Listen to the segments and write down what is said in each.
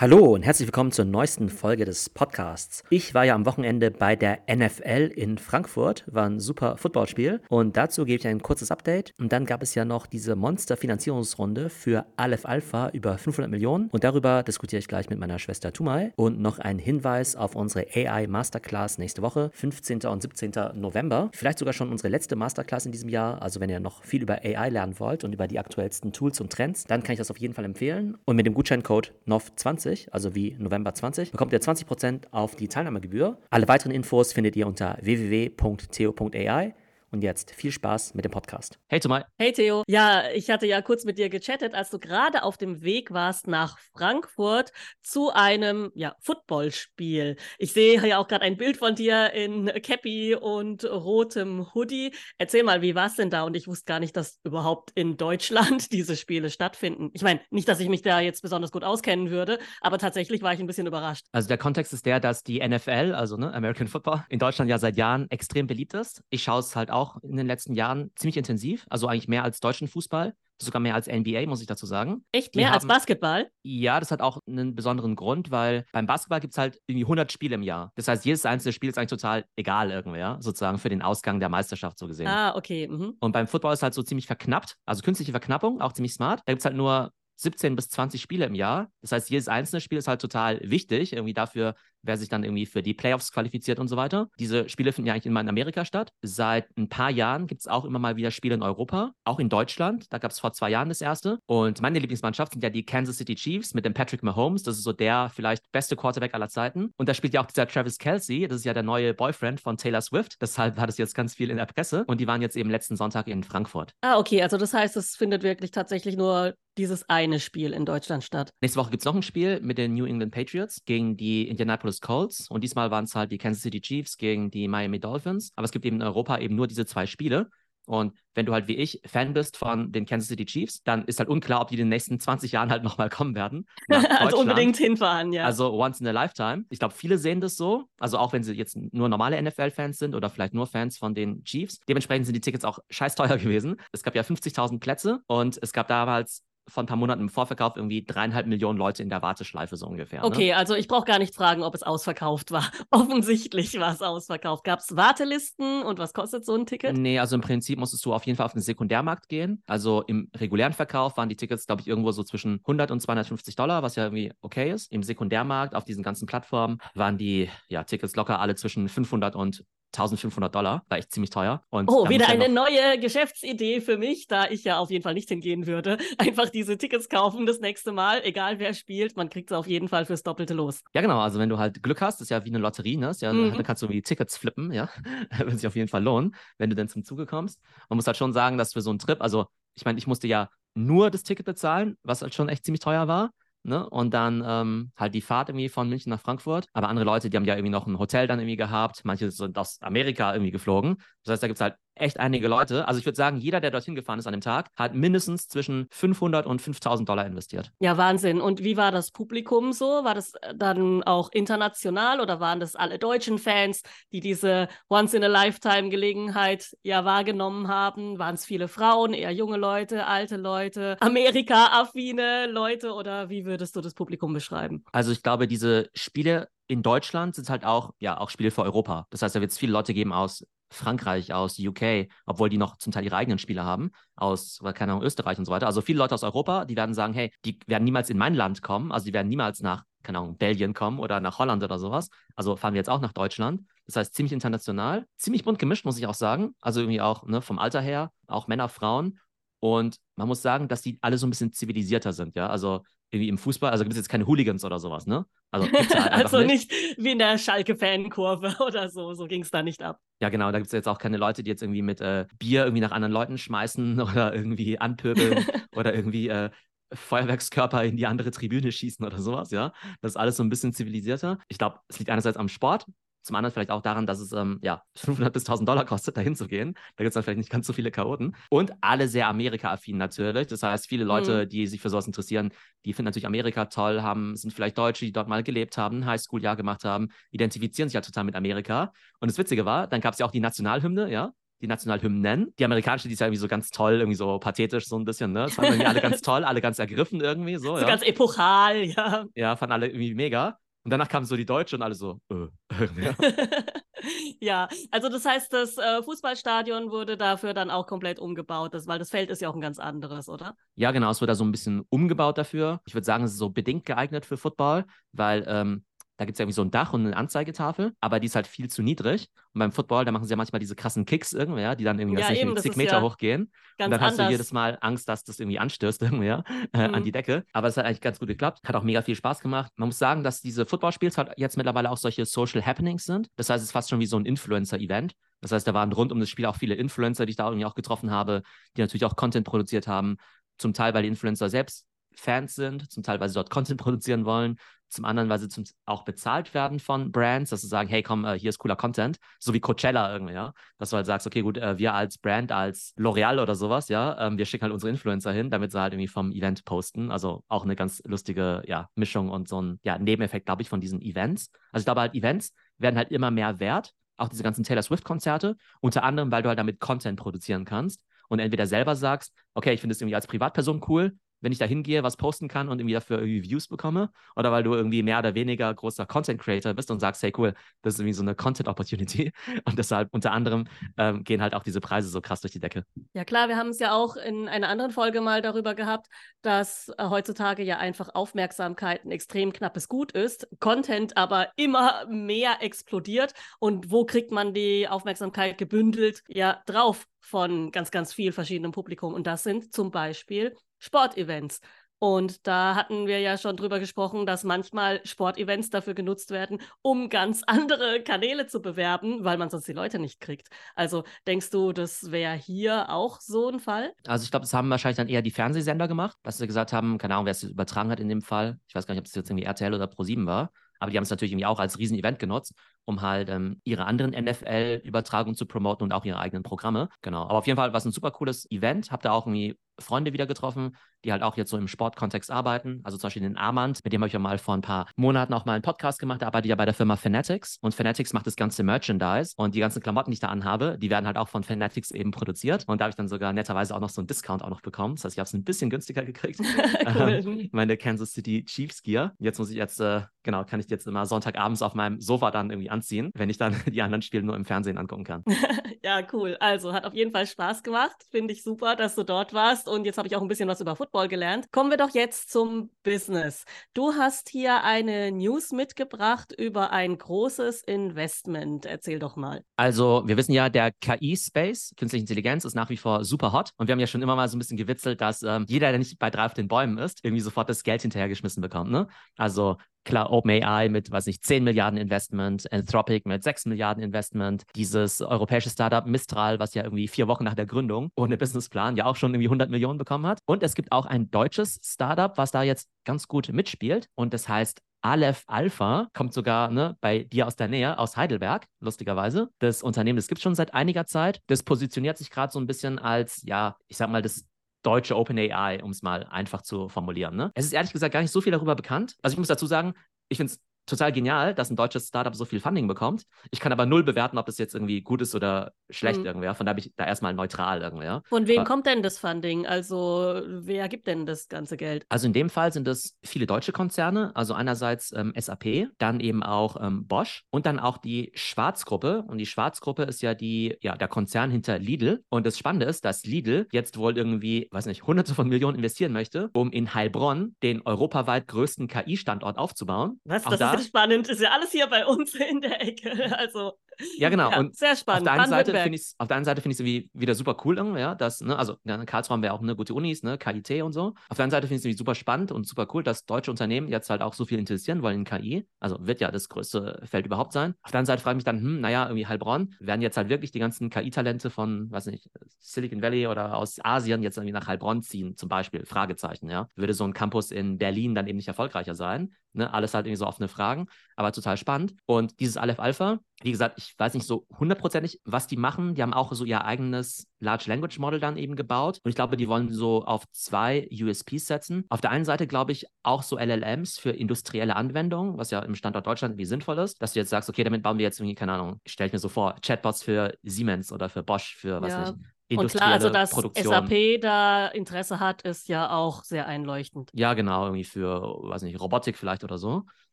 Hallo und herzlich willkommen zur neuesten Folge des Podcasts. Ich war ja am Wochenende bei der NFL in Frankfurt, war ein super Footballspiel und dazu gebe ich ein kurzes Update. Und dann gab es ja noch diese Monster-Finanzierungsrunde für Aleph Alpha über 500 Millionen und darüber diskutiere ich gleich mit meiner Schwester Tumai und noch ein Hinweis auf unsere AI Masterclass nächste Woche, 15. und 17. November. Vielleicht sogar schon unsere letzte Masterclass in diesem Jahr, also wenn ihr noch viel über AI lernen wollt und über die aktuellsten Tools und Trends, dann kann ich das auf jeden Fall empfehlen. Und mit dem Gutscheincode NOV20 20, also wie November 20, bekommt ihr 20% auf die Teilnahmegebühr. Alle weiteren Infos findet ihr unter www.theo.ai und jetzt viel Spaß mit dem Podcast. Hey Tomal. Hey Theo. Ja, ich hatte ja kurz mit dir gechattet, als du gerade auf dem Weg warst nach Frankfurt zu einem ja, Footballspiel. Ich sehe ja auch gerade ein Bild von dir in Cappy und rotem Hoodie. Erzähl mal, wie war es denn da? Und ich wusste gar nicht, dass überhaupt in Deutschland diese Spiele stattfinden. Ich meine, nicht, dass ich mich da jetzt besonders gut auskennen würde, aber tatsächlich war ich ein bisschen überrascht. Also der Kontext ist der, dass die NFL, also ne, American Football, in Deutschland ja seit Jahren extrem beliebt ist. Ich schaue es halt auch auch in den letzten Jahren ziemlich intensiv, also eigentlich mehr als deutschen Fußball, sogar mehr als NBA, muss ich dazu sagen. Echt? Mehr haben, als Basketball? Ja, das hat auch einen besonderen Grund, weil beim Basketball gibt es halt irgendwie 100 Spiele im Jahr. Das heißt, jedes einzelne Spiel ist eigentlich total egal irgendwie, ja? sozusagen für den Ausgang der Meisterschaft so gesehen. Ah, okay. Mhm. Und beim Football ist halt so ziemlich verknappt, also künstliche Verknappung, auch ziemlich smart. Da gibt es halt nur 17 bis 20 Spiele im Jahr. Das heißt, jedes einzelne Spiel ist halt total wichtig, irgendwie dafür, wer sich dann irgendwie für die Playoffs qualifiziert und so weiter. Diese Spiele finden ja eigentlich immer in Amerika statt. Seit ein paar Jahren gibt es auch immer mal wieder Spiele in Europa, auch in Deutschland. Da gab es vor zwei Jahren das erste. Und meine Lieblingsmannschaft sind ja die Kansas City Chiefs mit dem Patrick Mahomes. Das ist so der vielleicht beste Quarterback aller Zeiten. Und da spielt ja auch dieser Travis Kelsey. Das ist ja der neue Boyfriend von Taylor Swift. Deshalb war das jetzt ganz viel in der Presse. Und die waren jetzt eben letzten Sonntag in Frankfurt. Ah, okay. Also das heißt, es findet wirklich tatsächlich nur dieses eine Spiel in Deutschland statt. Nächste Woche gibt es noch ein Spiel mit den New England Patriots gegen die Indianapolis Colts. Und diesmal waren es halt die Kansas City Chiefs gegen die Miami Dolphins. Aber es gibt eben in Europa eben nur diese zwei Spiele. Und wenn du halt wie ich Fan bist von den Kansas City Chiefs, dann ist halt unklar, ob die in den nächsten 20 Jahren halt nochmal kommen werden. also unbedingt hinfahren, ja. Also once in a lifetime. Ich glaube, viele sehen das so. Also auch wenn sie jetzt nur normale NFL-Fans sind oder vielleicht nur Fans von den Chiefs. Dementsprechend sind die Tickets auch scheiß teuer gewesen. Es gab ja 50.000 Plätze und es gab damals von ein paar Monaten im Vorverkauf irgendwie dreieinhalb Millionen Leute in der Warteschleife so ungefähr. Ne? Okay, also ich brauche gar nicht fragen, ob es ausverkauft war. Offensichtlich war es ausverkauft. Gab es Wartelisten und was kostet so ein Ticket? Nee, also im Prinzip musstest du auf jeden Fall auf den Sekundärmarkt gehen. Also im regulären Verkauf waren die Tickets, glaube ich, irgendwo so zwischen 100 und 250 Dollar, was ja irgendwie okay ist. Im Sekundärmarkt auf diesen ganzen Plattformen waren die ja, Tickets locker alle zwischen 500 und 1500 Dollar, war echt ziemlich teuer. Und oh, wieder eine neue Geschäftsidee für mich, da ich ja auf jeden Fall nicht hingehen würde. Einfach diese Tickets kaufen das nächste Mal, egal wer spielt, man kriegt es auf jeden Fall fürs Doppelte los. Ja, genau, also wenn du halt Glück hast, ist ja wie eine Lotterie, ne? Ja, mhm. Da kannst du wie Tickets flippen, ja. Würde sich auf jeden Fall lohnen, wenn du dann zum Zuge kommst. Man muss halt schon sagen, dass für so einen Trip, also ich meine, ich musste ja nur das Ticket bezahlen, was halt schon echt ziemlich teuer war. Ne? Und dann ähm, halt die Fahrt irgendwie von München nach Frankfurt. Aber andere Leute, die haben ja irgendwie noch ein Hotel dann irgendwie gehabt. Manche sind aus Amerika irgendwie geflogen. Das heißt, da gibt es halt echt einige Leute. Also ich würde sagen, jeder, der dorthin gefahren ist an dem Tag, hat mindestens zwischen 500 und 5000 Dollar investiert. Ja, Wahnsinn. Und wie war das Publikum so? War das äh, dann auch international oder waren das alle deutschen Fans, die diese Once-in-a-Lifetime-Gelegenheit ja wahrgenommen haben? Waren es viele Frauen, eher junge Leute, alte Leute, Amerika-affine Leute oder wie würdest du das Publikum beschreiben? Also ich glaube, diese Spiele in Deutschland sind halt auch, ja, auch Spiele für Europa. Das heißt, da wird es viele Leute geben aus Frankreich, aus UK, obwohl die noch zum Teil ihre eigenen Spiele haben, aus, keine Ahnung, Österreich und so weiter. Also viele Leute aus Europa, die werden sagen, hey, die werden niemals in mein Land kommen, also die werden niemals nach, keine Ahnung, Belgien kommen oder nach Holland oder sowas. Also fahren wir jetzt auch nach Deutschland. Das heißt, ziemlich international, ziemlich bunt gemischt, muss ich auch sagen. Also irgendwie auch ne, vom Alter her, auch Männer, Frauen. Und man muss sagen, dass die alle so ein bisschen zivilisierter sind, ja. Also irgendwie im Fußball, also gibt es jetzt keine Hooligans oder sowas, ne? Also, halt also nicht. nicht. wie in der Schalke-Fankurve oder so, so ging es da nicht ab. Ja, genau, da gibt es jetzt auch keine Leute, die jetzt irgendwie mit äh, Bier irgendwie nach anderen Leuten schmeißen oder irgendwie anpöbeln oder irgendwie äh, Feuerwerkskörper in die andere Tribüne schießen oder sowas, ja. Das ist alles so ein bisschen zivilisierter. Ich glaube, es liegt einerseits am Sport, zum anderen vielleicht auch daran, dass es ähm, ja 500 bis 1000 Dollar kostet, dahin zu gehen. Da gibt es dann vielleicht nicht ganz so viele Chaoten. Und alle sehr Amerika-affin natürlich. Das heißt, viele Leute, mhm. die sich für sowas interessieren, die finden natürlich Amerika toll, haben, sind vielleicht Deutsche, die dort mal gelebt haben, ein Highschool-Jahr gemacht haben, identifizieren sich ja total mit Amerika. Und das Witzige war, dann gab es ja auch die Nationalhymne, ja. die Nationalhymnen. Die amerikanische, die ist ja irgendwie so ganz toll, irgendwie so pathetisch, so ein bisschen, ne? Das fanden irgendwie alle ganz toll, alle ganz ergriffen irgendwie, so, So ja. ganz epochal, ja. Ja, fanden alle irgendwie mega. Und danach kam so die Deutsche und alle so, äh, ja. ja, also das heißt, das äh, Fußballstadion wurde dafür dann auch komplett umgebaut, das, weil das Feld ist ja auch ein ganz anderes, oder? Ja, genau, es wurde da so ein bisschen umgebaut dafür. Ich würde sagen, es ist so bedingt geeignet für Football, weil ähm, da gibt es ja irgendwie so ein Dach und eine Anzeigetafel, aber die ist halt viel zu niedrig. Und beim Football, da machen sie ja manchmal diese krassen Kicks irgendwie, ja, die dann irgendwie Ja, eben, zig Meter ja hochgehen. Und dann hast du jedes Mal Angst, dass das irgendwie anstößt irgendwie, ja, äh, an Mhm. die Decke. Aber es hat eigentlich ganz gut geklappt. Hat auch mega viel Spaß gemacht. Man muss sagen, dass diese Footballspiels halt jetzt mittlerweile auch solche Social Happenings sind. Das heißt, es ist fast schon wie so ein Influencer-Event. Das heißt, da waren rund um das Spiel auch viele Influencer, die ich da irgendwie auch getroffen habe, die natürlich auch Content produziert haben. Zum Teil, weil die Influencer selbst Fans sind, zum Teil, weil sie dort Content produzieren wollen, zum anderen, weil sie zum, auch bezahlt werden von Brands, dass sie sagen, hey, komm, äh, hier ist cooler Content, so wie Coachella irgendwie, ja, dass du halt sagst, okay, gut, äh, wir als Brand, als L'Oreal oder sowas, ja, ähm, wir schicken halt unsere Influencer hin, damit sie halt irgendwie vom Event posten, also auch eine ganz lustige, ja, Mischung und so ein, ja, Nebeneffekt, glaube ich, von diesen Events. Also ich glaube halt, Events werden halt immer mehr wert, auch diese ganzen Taylor Swift-Konzerte, unter anderem, weil du halt damit Content produzieren kannst und entweder selber sagst, okay, ich finde es irgendwie als Privatperson cool, wenn ich da hingehe, was posten kann und irgendwie dafür irgendwie Views bekomme, oder weil du irgendwie mehr oder weniger großer Content Creator bist und sagst, hey cool, das ist irgendwie so eine Content Opportunity und deshalb unter anderem ähm, gehen halt auch diese Preise so krass durch die Decke. Ja klar, wir haben es ja auch in einer anderen Folge mal darüber gehabt, dass äh, heutzutage ja einfach Aufmerksamkeit ein extrem knappes Gut ist, Content aber immer mehr explodiert. Und wo kriegt man die Aufmerksamkeit gebündelt? Ja, drauf von ganz, ganz viel verschiedenem Publikum. Und das sind zum Beispiel Sportevents. Und da hatten wir ja schon drüber gesprochen, dass manchmal Sportevents dafür genutzt werden, um ganz andere Kanäle zu bewerben, weil man sonst die Leute nicht kriegt. Also denkst du, das wäre hier auch so ein Fall? Also ich glaube, das haben wahrscheinlich dann eher die Fernsehsender gemacht, dass sie gesagt haben, keine Ahnung, wer es übertragen hat in dem Fall. Ich weiß gar nicht, ob es jetzt irgendwie RTL oder Pro7 war. Aber die haben es natürlich irgendwie auch als Riesenevent genutzt, um halt ähm, ihre anderen NFL-Übertragungen zu promoten und auch ihre eigenen Programme. Genau. Aber auf jeden Fall war es ein super cooles Event. Hab da auch irgendwie Freunde wieder getroffen, die halt auch jetzt so im Sportkontext arbeiten. Also zum Beispiel den Armand, mit dem habe ich ja mal vor ein paar Monaten auch mal einen Podcast gemacht. Der arbeitet ja bei der Firma Fanatics und Fanatics macht das ganze Merchandise und die ganzen Klamotten, die ich da anhabe, die werden halt auch von Fanatics eben produziert. Und da habe ich dann sogar netterweise auch noch so einen Discount auch noch bekommen. Das heißt, ich habe es ein bisschen günstiger gekriegt. cool. Ähm, meine Kansas City Chiefs Gear. Jetzt muss ich jetzt, äh, genau, kann ich jetzt immer Sonntagabends auf meinem Sofa dann irgendwie anziehen, wenn ich dann die anderen Spiele nur im Fernsehen angucken kann. ja, cool. Also hat auf jeden Fall Spaß gemacht. Finde ich super, dass du dort warst. Und jetzt habe ich auch ein bisschen was über Football gelernt. Kommen wir doch jetzt zum Business. Du hast hier eine News mitgebracht über ein großes Investment. Erzähl doch mal. Also, wir wissen ja, der KI-Space, künstliche Intelligenz, ist nach wie vor super hot. Und wir haben ja schon immer mal so ein bisschen gewitzelt, dass ähm, jeder, der nicht bei drei auf den Bäumen ist, irgendwie sofort das Geld hinterhergeschmissen bekommt. Ne? Also, klar, OpenAI mit, weiß nicht, 10 Milliarden Investment, Anthropic mit 6 Milliarden Investment, dieses europäische Startup Mistral, was ja irgendwie vier Wochen nach der Gründung ohne Businessplan ja auch schon irgendwie 100 Millionen bekommen hat. Und es gibt auch ein deutsches Startup, was da jetzt ganz gut mitspielt und das heißt Aleph Alpha kommt sogar ne, bei dir aus der Nähe, aus Heidelberg, lustigerweise. Das Unternehmen, das gibt es schon seit einiger Zeit. Das positioniert sich gerade so ein bisschen als, ja, ich sag mal, das deutsche OpenAI, um es mal einfach zu formulieren. Ne? Es ist ehrlich gesagt gar nicht so viel darüber bekannt. Also ich muss dazu sagen, ich finde es total genial, dass ein deutsches Startup so viel Funding bekommt. Ich kann aber null bewerten, ob das jetzt irgendwie gut ist oder schlecht Mhm. irgendwie. ja. Von daher bin ich da erstmal neutral irgendwie. Ja. Von wem Aber- kommt denn das Funding? Also wer gibt denn das ganze Geld? Also in dem Fall sind es viele deutsche Konzerne, also einerseits ähm, SAP, dann eben auch ähm, Bosch und dann auch die Schwarzgruppe. Und die Schwarzgruppe ist ja die, ja, der Konzern hinter Lidl. Und das Spannende ist, dass Lidl jetzt wohl irgendwie, weiß nicht, hunderte von Millionen investieren möchte, um in Heilbronn den europaweit größten KI-Standort aufzubauen. Was? Auch Das da- ist spannend. Ist ja alles hier bei uns in der Ecke. Also Ja, genau. ja, und sehr Auf spannend. auf der einen Seite finde ich es wieder super cool irgendwie, ja, dass ne, also in Karlsruhe haben wir auch eine gute Unis, ne, KIT und so. Auf der anderen Seite finde ich es super spannend und super cool, dass deutsche Unternehmen jetzt halt auch so viel interessieren wollen in KI. Also wird ja das größte Feld überhaupt sein. Auf der anderen Seite frage ich mich dann, hm, naja, irgendwie Heilbronn werden jetzt halt wirklich die ganzen KI-Talente von, weiß nicht, Silicon Valley oder aus Asien jetzt irgendwie nach Heilbronn ziehen, zum Beispiel. Fragezeichen, ja. Würde so ein Campus in Berlin dann eben nicht erfolgreicher sein? Ne? Alles halt irgendwie so offene Fragen, aber total spannend. Und dieses Aleph Alpha, Wie gesagt, ich weiß nicht so hundertprozentig, was die machen. Die haben auch so ihr eigenes Large Language Model dann eben gebaut. Und ich glaube, die wollen so auf zwei USPs setzen. Auf der einen Seite, glaube ich, auch so LLMs für industrielle Anwendungen, was ja im Standort Deutschland irgendwie sinnvoll ist, dass du jetzt sagst, okay, damit bauen wir jetzt irgendwie, keine Ahnung, stelle ich mir so vor, Chatbots für Siemens oder für Bosch, für was ja. nicht. Und klar, also dass Produktion. SAP da Interesse hat, ist ja auch sehr einleuchtend. Ja, genau, irgendwie für, weiß nicht, Robotik vielleicht oder so.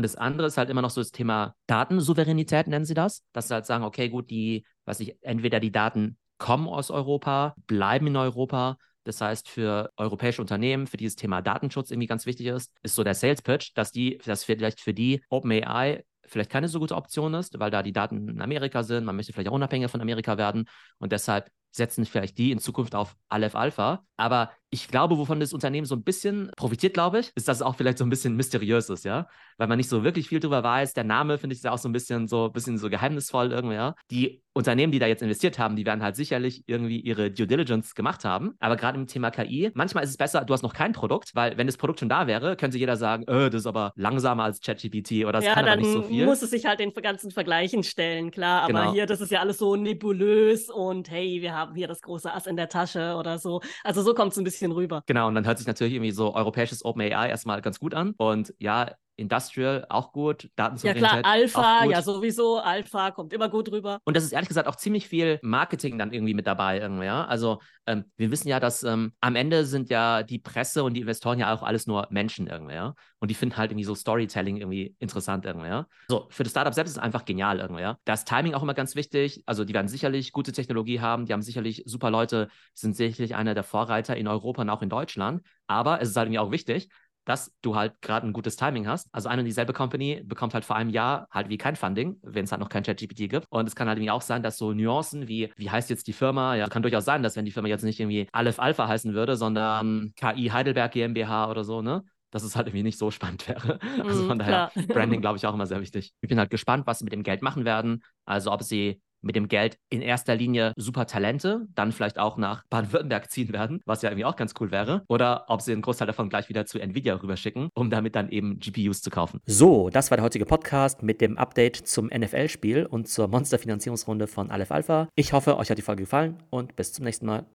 Und das andere ist halt immer noch so das Thema Datensouveränität, nennen sie das. Dass sie halt sagen, okay, gut, die, weiß ich, entweder die Daten kommen aus Europa, bleiben in Europa. Das heißt, für europäische Unternehmen, für dieses Thema Datenschutz irgendwie ganz wichtig ist, ist so der Sales Pitch, dass die, dass vielleicht für die OpenAI vielleicht keine so gute Option ist, weil da die Daten in Amerika sind. Man möchte vielleicht auch unabhängiger von Amerika werden und deshalb setzen vielleicht die in Zukunft auf Aleph Alpha. Aber ich glaube, wovon das Unternehmen so ein bisschen profitiert, glaube ich, ist, dass es auch vielleicht so ein bisschen mysteriös ist, ja. Weil man nicht so wirklich viel drüber weiß. Der Name, finde ich, ist ja auch so ein bisschen so, ein bisschen so geheimnisvoll irgendwie, ja. Die Unternehmen, die da jetzt investiert haben, die werden halt sicherlich irgendwie ihre Due Diligence gemacht haben. Aber gerade im Thema KI, manchmal ist es besser, du hast noch kein Produkt, weil wenn das Produkt schon da wäre, könnte jeder sagen, äh, das ist aber langsamer als ChatGPT oder das ja, kann aber nicht so viel. muss es sich halt den ganzen Vergleichen stellen, klar. Aber genau. hier, das ist ja alles so nebulös und hey, wir haben hier das große Ass in der Tasche oder so. Also so kommt es ein bisschen rüber. Genau, und dann hört sich natürlich irgendwie so europäisches OpenAI erstmal ganz gut an. Und ja, Industrial auch gut, Datensouveränität. Ja klar, Alpha, ja sowieso, Alpha kommt immer gut rüber. Und das ist ehrlich gesagt auch ziemlich viel Marketing dann irgendwie mit dabei irgendwie, ja. Also ähm, wir wissen ja, dass ähm, am Ende sind ja die Presse und die Investoren ja auch alles nur Menschen irgendwie, ja. Und die finden halt irgendwie so Storytelling irgendwie interessant irgendwie, ja. So, für das Startup selbst ist es einfach genial irgendwie, ja. Das Timing auch immer ganz wichtig. Also die werden sicherlich gute Technologie haben, die haben sicherlich super Leute, sind sicherlich einer der Vorreiter in Europa und auch in Deutschland. Aber es ist halt irgendwie auch wichtig, dass du halt gerade ein gutes Timing hast. Also eine und dieselbe Company bekommt halt vor einem Jahr halt wie kein Funding, wenn es halt noch kein ChatGPT gibt. Und es kann halt irgendwie auch sein, dass so Nuancen wie, wie heißt jetzt die Firma? Ja, kann durchaus sein, dass wenn die Firma jetzt nicht irgendwie Aleph Alpha heißen würde, sondern KI Heidelberg GmbH oder so, ne? dass es halt irgendwie nicht so spannend wäre. Also von mm, daher, Branding glaube ich auch immer sehr wichtig. Ich bin halt gespannt, was sie mit dem Geld machen werden. Also ob sie mit dem Geld in erster Linie super Talente, dann vielleicht auch nach Baden-Württemberg ziehen werden, was ja irgendwie auch ganz cool wäre. Oder ob sie einen Großteil davon gleich wieder zu Nvidia rüberschicken, um damit dann eben GPUs zu kaufen. So, das war der heutige Podcast mit dem Update zum NFL-Spiel und zur Monster-Finanzierungsrunde von Aleph Alpha. Ich hoffe, euch hat die Folge gefallen und bis zum nächsten Mal.